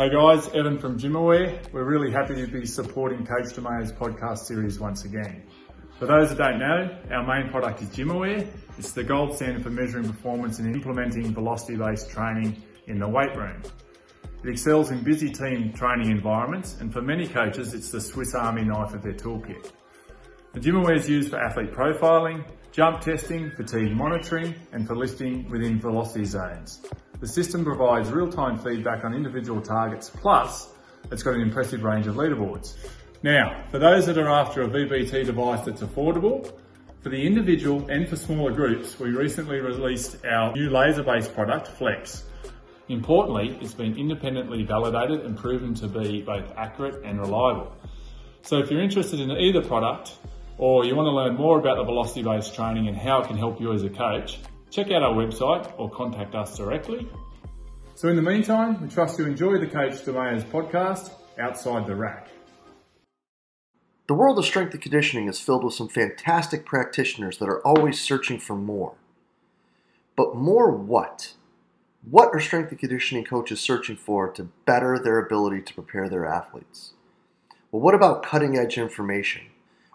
Hey guys, Evan from GymAware. We're really happy to be supporting Coach DeMayo's podcast series once again. For those that don't know, our main product is GymAware. It's the gold standard for measuring performance and implementing velocity-based training in the weight room. It excels in busy team training environments, and for many coaches, it's the Swiss Army knife of their toolkit. The GymAware is used for athlete profiling, jump testing, fatigue monitoring, and for lifting within velocity zones. The system provides real-time feedback on individual targets, plus it's got an impressive range of leaderboards. Now, for those that are after a VBT device that's affordable, for the individual and for smaller groups, we recently released our new laser-based product, Flex. Importantly, it's been independently validated and proven to be both accurate and reliable. So if you're interested in either product, or you want to learn more about the velocity-based training and how it can help you as a coach, check out our website or contact us directly. So in the meantime, we trust you enjoy the Coach DeMayo's podcast, Outside the Rack. The world of strength and conditioning is filled with some fantastic practitioners that are always searching for more. But more what? What are strength and conditioning coaches searching for to better their ability to prepare their athletes? Well, what about cutting edge information?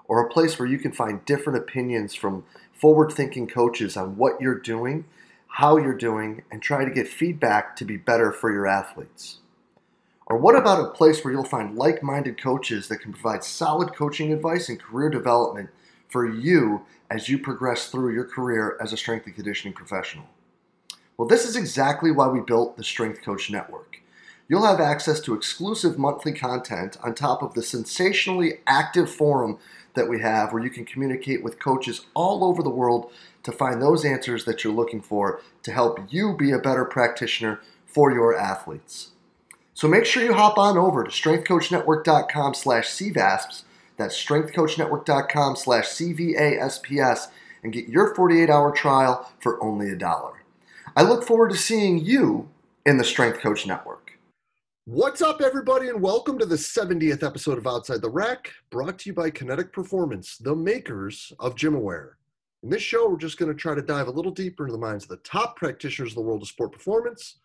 Or a place where you can find different opinions from forward thinking coaches on what you're doing, how you're doing, and try to get feedback to be better for your athletes? Or what about a place where you'll find like minded coaches that can provide solid coaching advice and career development for you as you progress through your career as a strength and conditioning professional? Well, this is exactly why we built the Strength Coach Network. You'll have access to exclusive monthly content on top of the sensationally active forum that we have where you can communicate with coaches all over the world to find those answers that you're looking for to help you be a better practitioner for your athletes. So make sure you hop on over to strengthcoachnetwork.com slash CVASPS, that's strengthcoachnetwork.com slash CVASPS, and get your 48-hour trial for only a dollar. I look forward to seeing you in the Strength Coach Network. What's up, everybody, and welcome to the 70th episode of Outside the Rack, brought to you by Kinetic Performance, the makers of GymAware. In this show, we're just going to try to dive a little deeper into the minds of the top practitioners in the world of sport performance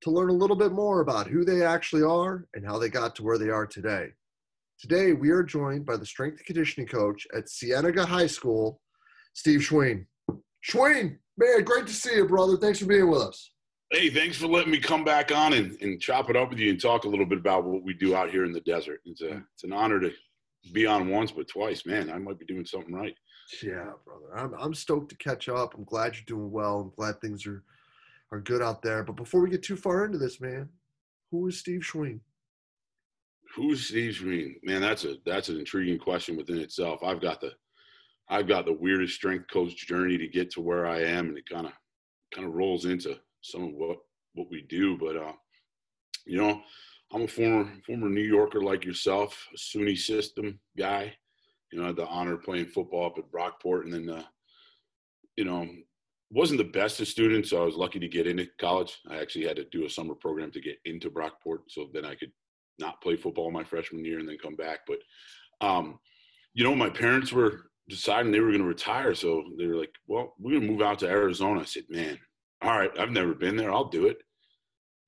to learn a little bit more about who they actually are and how they got to where they are today. Today, we are joined by the strength and conditioning coach at Cienega High School, Steve Schween. Schween, man, great to see you, brother. Thanks for being with us. Hey, thanks for letting me come back on and, and chop it up with you and talk a little bit about what we do out here in the desert. It's a it's an honor to be on once, but twice, man. I might be doing something right. Yeah, brother. I'm I'm stoked to catch up. I'm glad you're doing well. I'm glad things are are good out there. But before we get too far into this, man, who is Steve Schween? Who's Steve Schween? Man, that's a that's an intriguing question within itself. I've got the I've got the weirdest strength coach journey to get to where I am, and it kind of kind of rolls into some of what what we do. But uh, you know, I'm a former former New Yorker like yourself, a SUNY system guy. You know, I had the honor of playing football up at Brockport, and then uh, you know, wasn't the best of students, so I was lucky to get into college. I actually had to do a summer program to get into Brockport, so then I could not play football my freshman year and then come back. But um, you know, my parents were deciding they were going to retire, so they were like, "Well, we're going to move out to Arizona." I said, "Man, all right, I've never been there. I'll do it.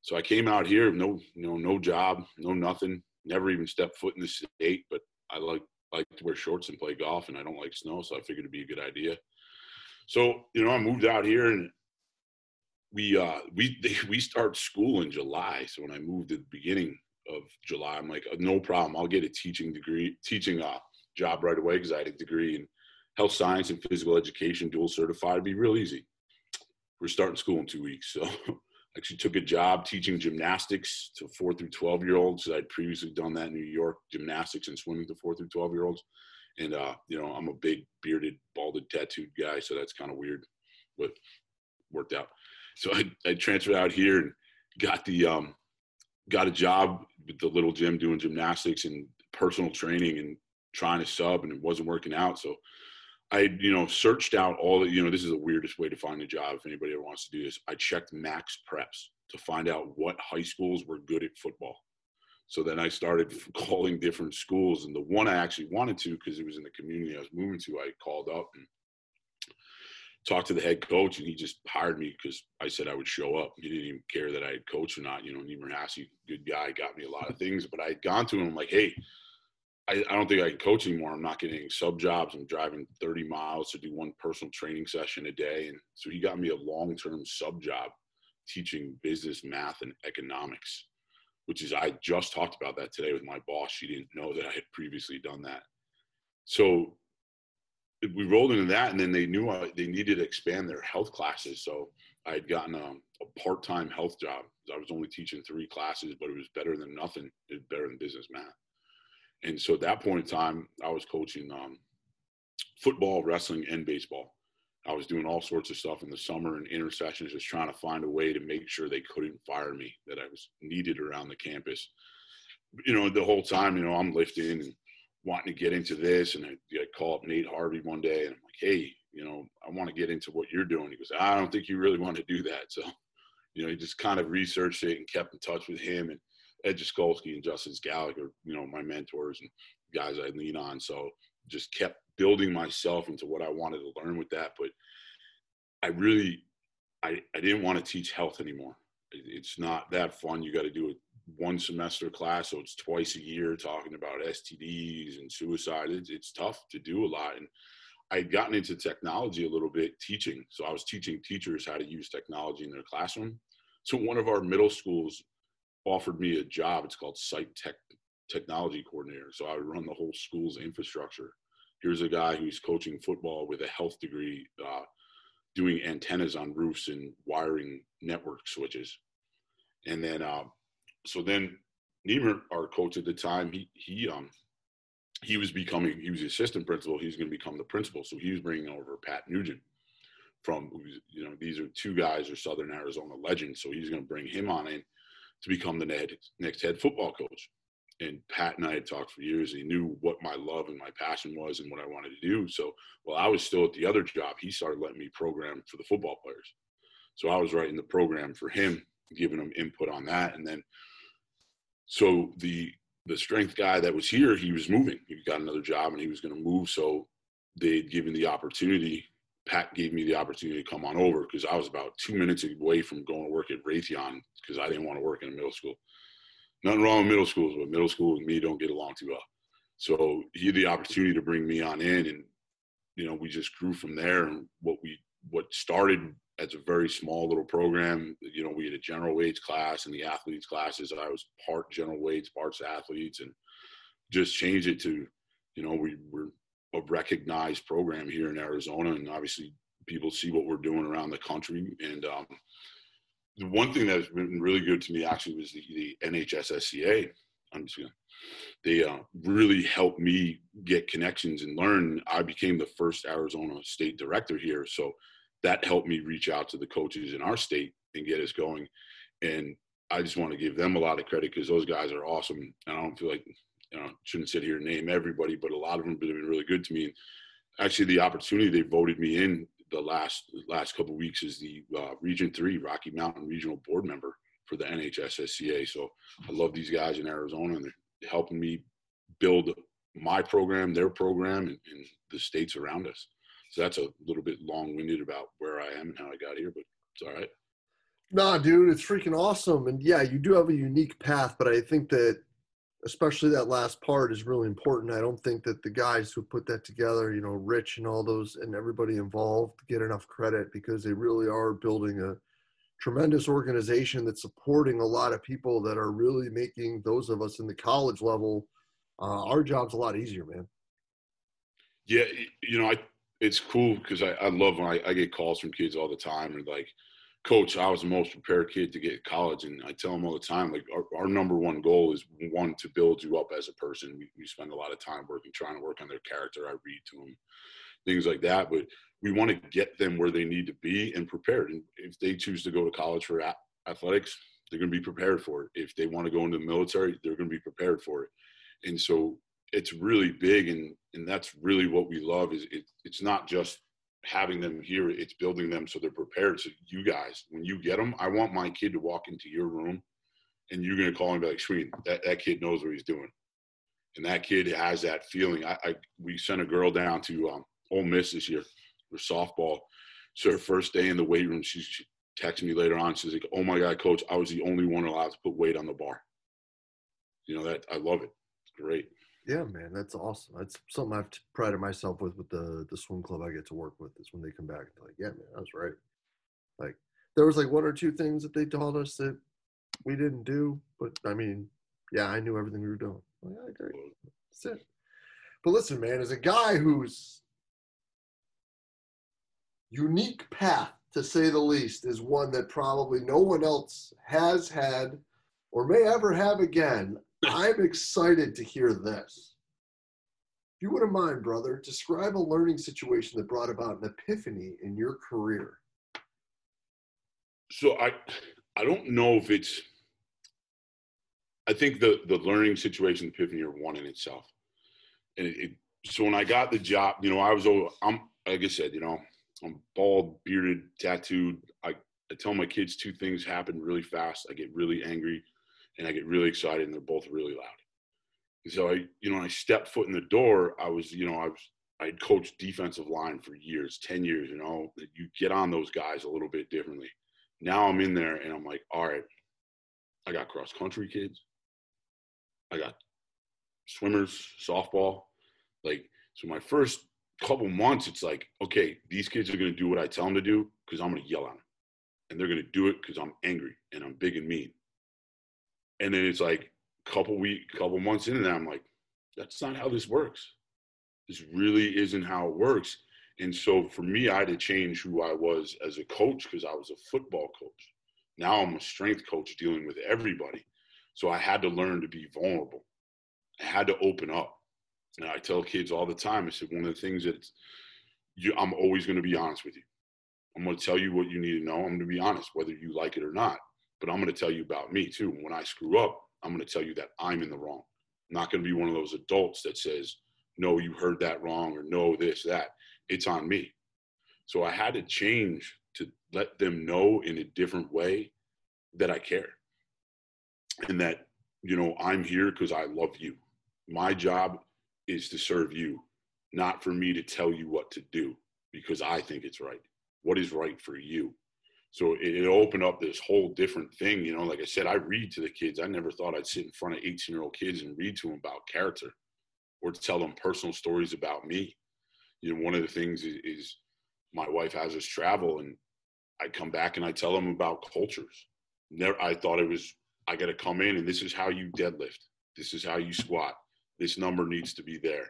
So I came out here, no, you know, no job, no nothing, never even stepped foot in the state. But I like like to wear shorts and play golf, and I don't like snow, so I figured it'd be a good idea. So you know, I moved out here, and we uh we they, we start school in July. So when I moved at the beginning of July, I'm like, no problem, I'll get a teaching degree, teaching uh job right away because I had a degree in health science and physical education, dual certified. It'd be real easy we're starting school in two weeks. So I actually took a job teaching gymnastics to four through 12 year olds. I'd previously done that in New York, gymnastics and swimming to four through 12 year olds. And, uh, you know, I'm a big bearded, balded, tattooed guy. So that's kind of weird, but worked out. So I, I transferred out here and got the, um, got a job with the little gym doing gymnastics and personal training and trying to sub and it wasn't working out. So I, you know, searched out all the, you know, this is the weirdest way to find a job if anybody ever wants to do this. I checked max preps to find out what high schools were good at football. So then I started calling different schools, and the one I actually wanted to, because it was in the community I was moving to, I called up and talked to the head coach, and he just hired me because I said I would show up. He didn't even care that I had coached or not. You know, Niemer Hassey, good guy, got me a lot of things, but I had gone to him like, hey, I, I don't think I can coach anymore. I'm not getting sub jobs. I'm driving 30 miles to do one personal training session a day. And so he got me a long term sub job teaching business, math, and economics, which is, I just talked about that today with my boss. She didn't know that I had previously done that. So we rolled into that, and then they knew I, they needed to expand their health classes. So I had gotten um, a, a part time health job. I was only teaching three classes, but it was better than nothing. It was better than business math. And so at that point in time, I was coaching um, football, wrestling, and baseball. I was doing all sorts of stuff in the summer and intersessions, just trying to find a way to make sure they couldn't fire me, that I was needed around the campus. You know, the whole time, you know, I'm lifting and wanting to get into this. And I, I call up Nate Harvey one day and I'm like, hey, you know, I want to get into what you're doing. He goes, I don't think you really want to do that. So, you know, he just kind of researched it and kept in touch with him. And Ed Jaskolski and Justice Gallagher, you know, my mentors and guys I lean on. So just kept building myself into what I wanted to learn with that. But I really, I, I didn't want to teach health anymore. It's not that fun. You got to do it one semester class, so it's twice a year talking about STDs and suicide. It's, it's tough to do a lot. And I had gotten into technology a little bit teaching. So I was teaching teachers how to use technology in their classroom. So one of our middle schools offered me a job. It's called site tech technology coordinator. So I would run the whole school's infrastructure. Here's a guy who's coaching football with a health degree, uh, doing antennas on roofs and wiring network switches. And then, uh, so then Niemer, our coach at the time, he he um he was becoming he was the assistant principal. He was going to become the principal. So he was bringing over Pat Nugent from you know these are two guys are Southern Arizona legends. So he's going to bring him on in to become the next head football coach. And Pat and I had talked for years. and He knew what my love and my passion was and what I wanted to do. So while I was still at the other job, he started letting me program for the football players. So I was writing the program for him, giving him input on that. And then, so the the strength guy that was here, he was moving. He got another job and he was going to move. So they'd given the opportunity Pat gave me the opportunity to come on over because I was about two minutes away from going to work at Raytheon because I didn't want to work in a middle school. Nothing wrong with middle schools, but middle school and me don't get along too well. So he had the opportunity to bring me on in, and you know we just grew from there. And what we what started as a very small little program, you know, we had a general weights class and the athletes classes. I was part general weights, parts athletes, and just changed it to, you know, we were a recognized program here in Arizona, and obviously people see what we're doing around the country. And um, the one thing that's been really good to me actually was the, the NHSSCA. I'm just gonna, they uh, really helped me get connections and learn. I became the first Arizona state director here, so that helped me reach out to the coaches in our state and get us going. And I just want to give them a lot of credit because those guys are awesome. And I don't feel like you know, shouldn't sit here and name everybody, but a lot of them have been really good to me. And actually, the opportunity they voted me in the last last couple weeks is the uh, Region Three Rocky Mountain Regional Board member for the NHSSCA. So I love these guys in Arizona, and they're helping me build my program, their program, and, and the states around us. So that's a little bit long-winded about where I am and how I got here, but it's all right. Nah, dude, it's freaking awesome. And yeah, you do have a unique path, but I think that especially that last part is really important. I don't think that the guys who put that together, you know, Rich and all those and everybody involved get enough credit because they really are building a tremendous organization that's supporting a lot of people that are really making those of us in the college level uh, our jobs a lot easier, man. Yeah, you know, I it's cool because I, I love when I, I get calls from kids all the time and like, coach, I was the most prepared kid to get to college. And I tell them all the time, like our, our number one goal is one to build you up as a person. We, we spend a lot of time working, trying to work on their character. I read to them, things like that. But we want to get them where they need to be and prepared. And if they choose to go to college for a- athletics, they're going to be prepared for it. If they want to go into the military, they're going to be prepared for it. And so it's really big. And, and that's really what we love is it, it's not just having them here, it's building them so they're prepared. So you guys, when you get them, I want my kid to walk into your room and you're to call him like, sweet, that, that kid knows what he's doing. And that kid has that feeling. I, I we sent a girl down to um, Ole Miss this year for softball, So her first day in the weight room, she, she texted me later on. She's like, "Oh my god, coach, I was the only one allowed to put weight on the bar." You know that I love it. It's great. Yeah, man, that's awesome. That's something I've prided myself with with the the swim club I get to work with. Is when they come back and like, yeah, man, I was right. Like there was like one or two things that they taught us that we didn't do, but I mean, yeah, I knew everything we were doing. Like, yeah, great. That's it. But listen, man, as a guy who's unique path, to say the least, is one that probably no one else has had or may ever have again. I'm excited to hear this. If you wouldn't mind, brother, describe a learning situation that brought about an epiphany in your career. So I, I don't know if it's. I think the the learning situation epiphany are one in itself, and it, it, so when I got the job, you know, I was over. I'm like I said, you know, I'm bald, bearded, tattooed. I, I tell my kids two things happen really fast. I get really angry and I get really excited and they're both really loud. And so I, you know, when I stepped foot in the door, I was, you know, I was, I'd coached defensive line for years, 10 years, you know, you get on those guys a little bit differently. Now I'm in there and I'm like, all right, I got cross country kids. I got swimmers, softball. Like, so my first couple months, it's like, okay, these kids are going to do what I tell them to do because I'm going to yell at them. And they're going to do it because I'm angry and I'm big and mean. And then it's like a couple week, couple months into that, I'm like, that's not how this works. This really isn't how it works. And so for me, I had to change who I was as a coach because I was a football coach. Now I'm a strength coach dealing with everybody. So I had to learn to be vulnerable. I had to open up. And I tell kids all the time, I said, one of the things that you, I'm always going to be honest with you. I'm going to tell you what you need to know. I'm going to be honest, whether you like it or not. But I'm going to tell you about me too. When I screw up, I'm going to tell you that I'm in the wrong. I'm not going to be one of those adults that says, no, you heard that wrong or no, this, that. It's on me. So I had to change to let them know in a different way that I care and that, you know, I'm here because I love you. My job is to serve you, not for me to tell you what to do because I think it's right. What is right for you? So it, it opened up this whole different thing. You know, like I said, I read to the kids. I never thought I'd sit in front of 18 year old kids and read to them about character or tell them personal stories about me. You know, one of the things is, is my wife has us travel and I come back and I tell them about cultures. Never, I thought it was, I got to come in and this is how you deadlift. This is how you squat this number needs to be there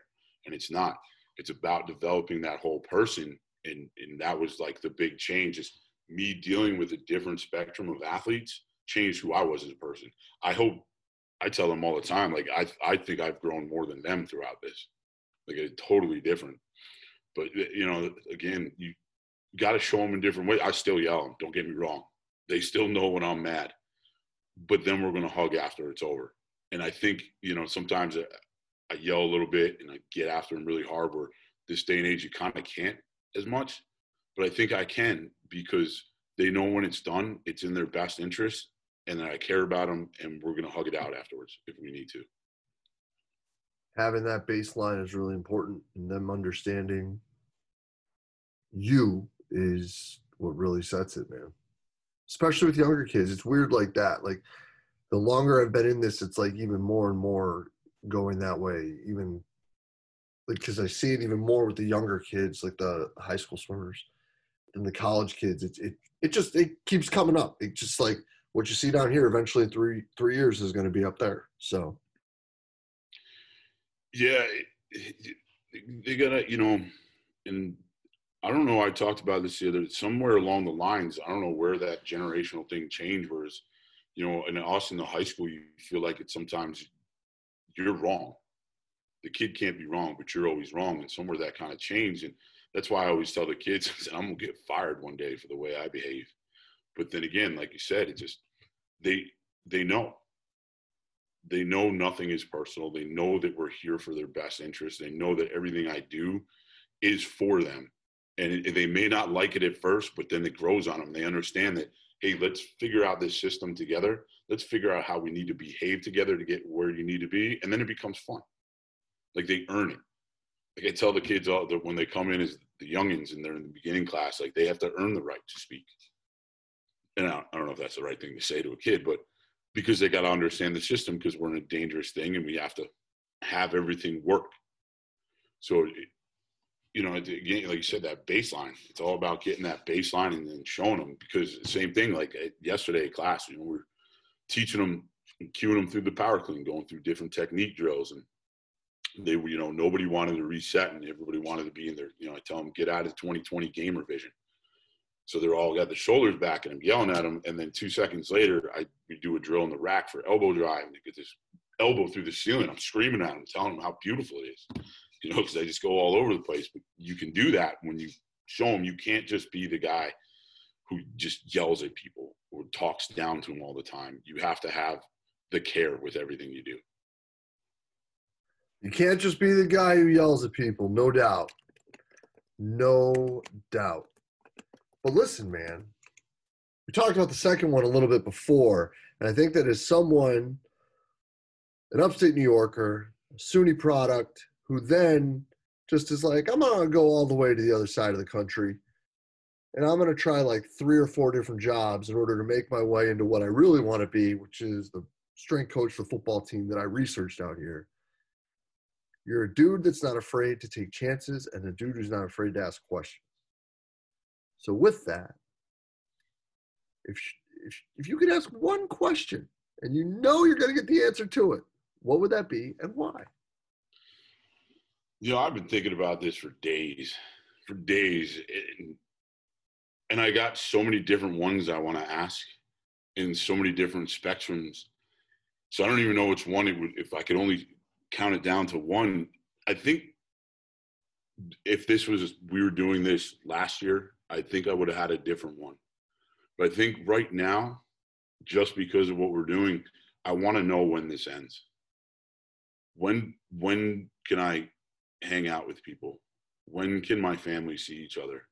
and it's not it's about developing that whole person and and that was like the big change is me dealing with a different spectrum of athletes changed who i was as a person. I hope i tell them all the time like i i think i've grown more than them throughout this. Like it's totally different. But you know again you got to show them in different ways i still yell them don't get me wrong. They still know when i'm mad. But then we're to hug after it's over. And i think you know sometimes I yell a little bit and I get after them really hard. Where this day and age, you kind of can't as much, but I think I can because they know when it's done, it's in their best interest, and that I care about them, and we're gonna hug it out afterwards if we need to. Having that baseline is really important, and them understanding you is what really sets it, man. Especially with younger kids, it's weird like that. Like the longer I've been in this, it's like even more and more going that way, even like because I see it even more with the younger kids, like the high school swimmers and the college kids. It it it just it keeps coming up. It just like what you see down here. Eventually, three three years is going to be up there. So yeah, they gotta you know, and I don't know. I talked about this the other somewhere along the lines. I don't know where that generational thing changed. Whereas, you know, in Austin, in the high school, you feel like it's sometimes you're wrong. The kid can't be wrong, but you're always wrong. And somewhere that kind of changed. And that's why I always tell the kids, I'm gonna get fired one day for the way I behave. But then again, like you said, it just they they know. They know nothing is personal. They know that we're here for their best interest. They know that everything I do is for them. And they may not like it at first, but then it grows on them. They understand that, hey, let's figure out this system together let's figure out how we need to behave together to get where you need to be and then it becomes fun like they earn it like I tell the kids all that when they come in as the youngins and they're in the beginning class, like they have to earn the right to speak. And I, I don't know if that's the right thing to say to a kid, but because they got to understand the system because we're in a dangerous thing and we have to have everything work. So, you know, again, like you said, that baseline, it's all about getting that baseline and then showing them because same thing, like uh, yesterday class, you know, we're teaching them cueing them through the power clean, going through different technique drills. And they were, you know, nobody wanted to reset and everybody wanted to be in there. You know, I tell them, get out of 2020 gamer vision. So they're all got the shoulders back and I'm yelling at them. And then two seconds later, I do a drill in the rack for elbow drive and they get this elbow through the ceiling. I'm screaming at them, telling them how beautiful it is, you know, because they just go all over the place. But you can do that when you show them you can't just be the guy who just yells at people or talks down to them all the time. You have to have the care with everything you do. You can't just be the guy who yells at people, no doubt. No doubt. But listen, man, we talked about the second one a little bit before, and I think that as someone, an upstate New Yorker, SUNY product, who then just is like, I'm gonna go all the way to the other side of the country, and I'm gonna try like three or four different jobs in order to make my way into what I really want to be, which is the strength coach for the football team that I researched out here. You're a dude that's not afraid to take chances and a dude who's not afraid to ask questions. So, with that, if, if, if you could ask one question and you know you're going to get the answer to it, what would that be and why? You know, I've been thinking about this for days, for days. And, and I got so many different ones I want to ask in so many different spectrums. So I don't even know which one it would, if I could only count it down to one. I think if this was, we were doing this last year, I think I would have had a different one. But I think right now, just because of what we're doing, I want to know when this ends. When when can I hang out with people? When can my family see each other?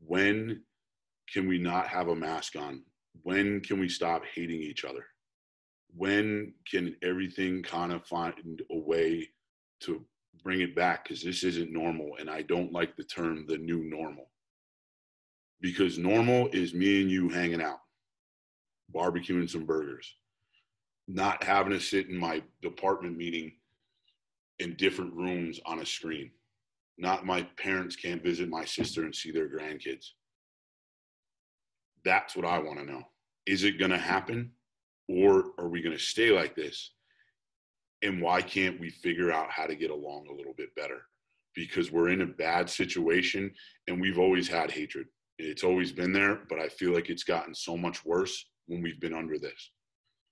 When can we not have a mask on? When can we stop hating each other? When can everything kind of find a way to bring it back? Because this isn't normal. And I don't like the term the new normal. Because normal is me and you hanging out, barbecuing some burgers, not having to sit in my department meeting in different rooms on a screen. Not my parents can't visit my sister and see their grandkids. That's what I want to know. Is it going to happen or are we going to stay like this? And why can't we figure out how to get along a little bit better? Because we're in a bad situation and we've always had hatred. It's always been there, but I feel like it's gotten so much worse when we've been under this.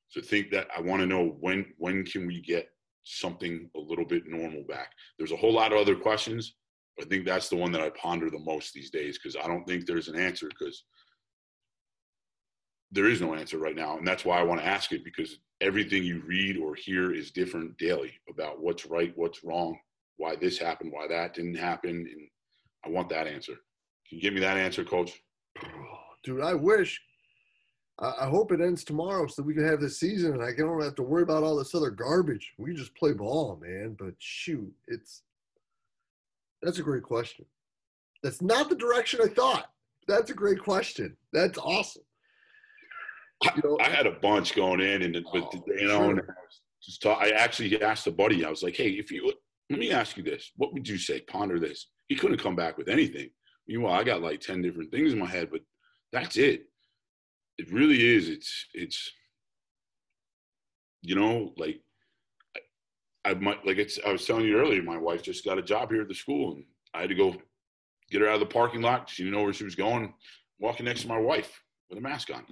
So think that I want to know when when can we get something a little bit normal back. There's a whole lot of other questions. I think that's the one that I ponder the most these days because I don't think there's an answer because there is no answer right now. And that's why I want to ask it because everything you read or hear is different daily about what's right, what's wrong, why this happened, why that didn't happen. And I want that answer. Can you give me that answer, coach? Dude, I wish. I hope it ends tomorrow so we can have this season and I don't have to worry about all this other garbage. We just play ball, man. But shoot, it's that's a great question. That's not the direction I thought. That's a great question. That's awesome. You know, I, had a bunch going in, and but oh, you know, sure. just talk, I actually asked a buddy. I was like, "Hey, if you let me ask you this, what would you say? Ponder this." He couldn't come back with anything. Meanwhile, I got like ten different things in my head, but that's it it really is. It's it's you know like I, I might like it's I was telling you earlier. My wife just got a job here at the school, and I had to go get her out of the parking lot. She didn't know where she was going. Walking next to my wife with a mask on.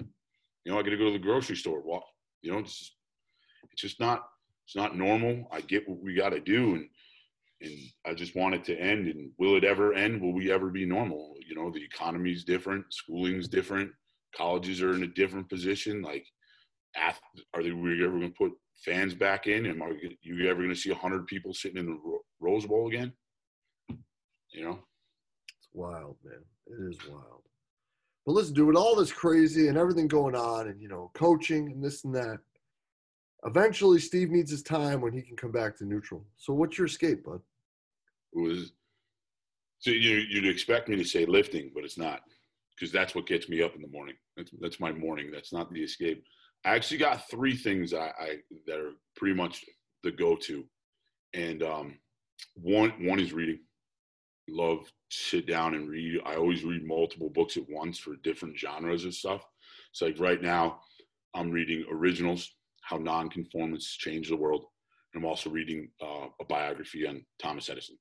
You know, I got to go to the grocery store. Walk. You know, it's it's just not it's not normal. I get what we got to do, and and I just want it to end. And will it ever end? Will we ever be normal? You know, the economy's different, schooling's different colleges are in a different position. Like, are they we ever going to put fans back in? And are you ever going to see hundred people sitting in the Rose Bowl again? You know, it's wild, man. It is wild. But listen, dude, with all this crazy and everything going on, and you know, coaching and this and that, eventually Steve needs his time when he can come back to neutral. So, what's your escape, bud? Was so you you'd expect me to say lifting, but it's not because that's what gets me up in the morning. That's that's my morning. That's not the escape. I actually got three things I, I that are pretty much the go-to, and um, one one is reading. Love to sit down and read. I always read multiple books at once for different genres of stuff. It's like right now, I'm reading originals, how nonconformists change the world. And I'm also reading uh, a biography on Thomas Edison.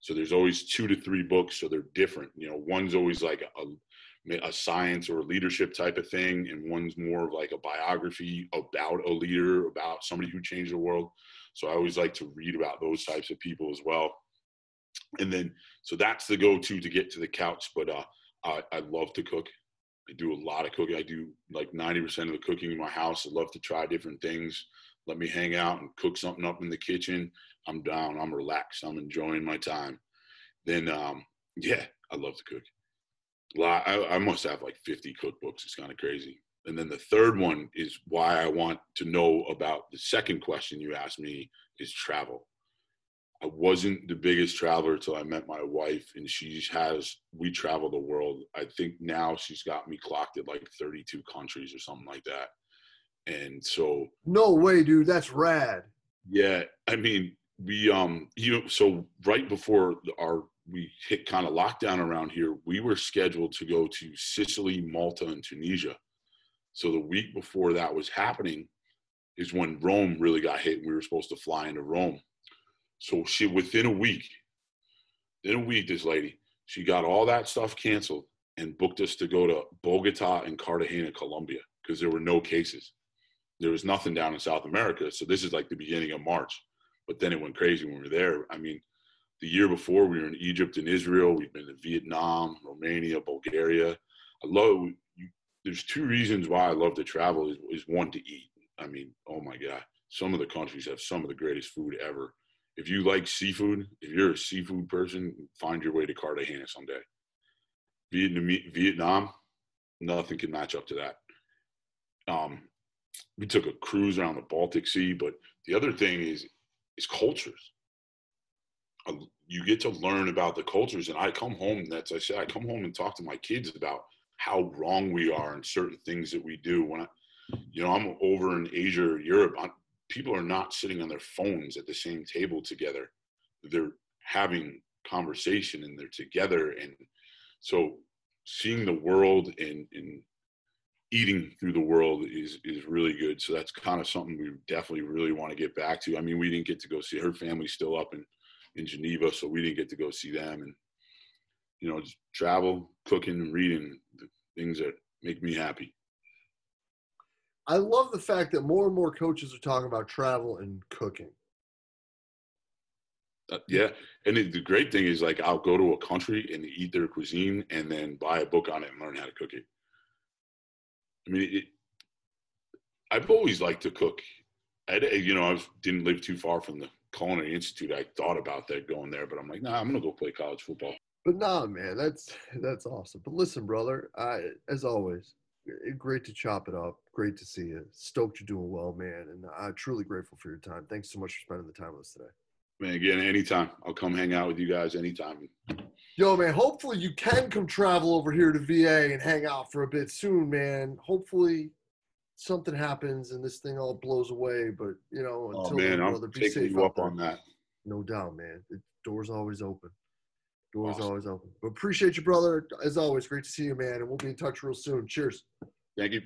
So there's always two to three books, so they're different. You know, one's always like a, a science or a leadership type of thing, and one's more of like a biography about a leader, about somebody who changed the world. So I always like to read about those types of people as well. And then, so that's the go-to to get to the couch. But uh, I, I love to cook. I do a lot of cooking. I do like 90% of the cooking in my house. I love to try different things. Let me hang out and cook something up in the kitchen. I'm down. I'm relaxed. I'm enjoying my time. Then, um, yeah, I love to cook. I, I must have like 50 cookbooks. It's kind of crazy. And then the third one is why I want to know about the second question you asked me is travel. I wasn't the biggest traveler until I met my wife, and she has we travel the world. I think now she's got me clocked at like 32 countries or something like that. And so, no way, dude, that's rad. Yeah, I mean, we um, you know, so right before our we hit kind of lockdown around here, we were scheduled to go to Sicily, Malta, and Tunisia. So the week before that was happening is when Rome really got hit, and we were supposed to fly into Rome so she within a week, in a week, this lady, she got all that stuff canceled and booked us to go to Bogota and Cartagena, Colombia, because there were no cases. There was nothing down in South America. So this is like the beginning of March. But then it went crazy when we were there. I mean, the year before we were in Egypt and Israel. We've been to Vietnam, Romania, Bulgaria. I love. You, there's two reasons why I love to travel. Is, is one to eat. I mean, oh my god, some of the countries have some of the greatest food ever if you like seafood, if you're a seafood person, find your way to Cartagena someday. Vietnam, Vietnam, nothing can match up to that. Um, we took a cruise around the Baltic Sea, but the other thing is is cultures. You get to learn about the cultures, and I come home. That's I say I come home and talk to my kids about how wrong we are in certain things that we do. When I, you know, I'm over in Asia or Europe. I'm, people are not sitting on their phones at the same table together. They're having conversation and they're together. And so seeing the world and, and eating through the world is, is really good. So that's kind of something we definitely really want to get back to. I mean, we didn't get to go see her family's still up in, in Geneva, so we didn't get to go see them and, you know, just travel, cooking, reading, things that make me happy. I love the fact that more and more coaches are talking about travel and cooking. Uh, yeah, and it, the great thing is like I'll go to a country and eat their cuisine, and then buy a book on it and learn how to cook it. I mean, it, I've always liked to cook. I, you know, I didn't live too far from the Culinary Institute. I thought about that going there, but I'm like, nah, I'm gonna go play college football. But nah, man, that's that's awesome. But listen, brother, I, as always, Eh, great to chop it up. Great to see you. Stoked you're doing well, man. And I'm truly grateful for your time. Thanks so much for spending the time with us today. Man, again, anytime. I'll come hang out with you guys anytime. Yo, man, hopefully you can come travel over here to VA and hang out for a bit soon, man. Hopefully something happens and this thing all blows away. But, you know, oh, until oh, man, I'm taking you up there. on that. No doubt, man. The door's always open. Door's awesome. always open. But appreciate you, brother. As always, great to see you, man. And we'll be in touch real soon. Cheers. Thank you.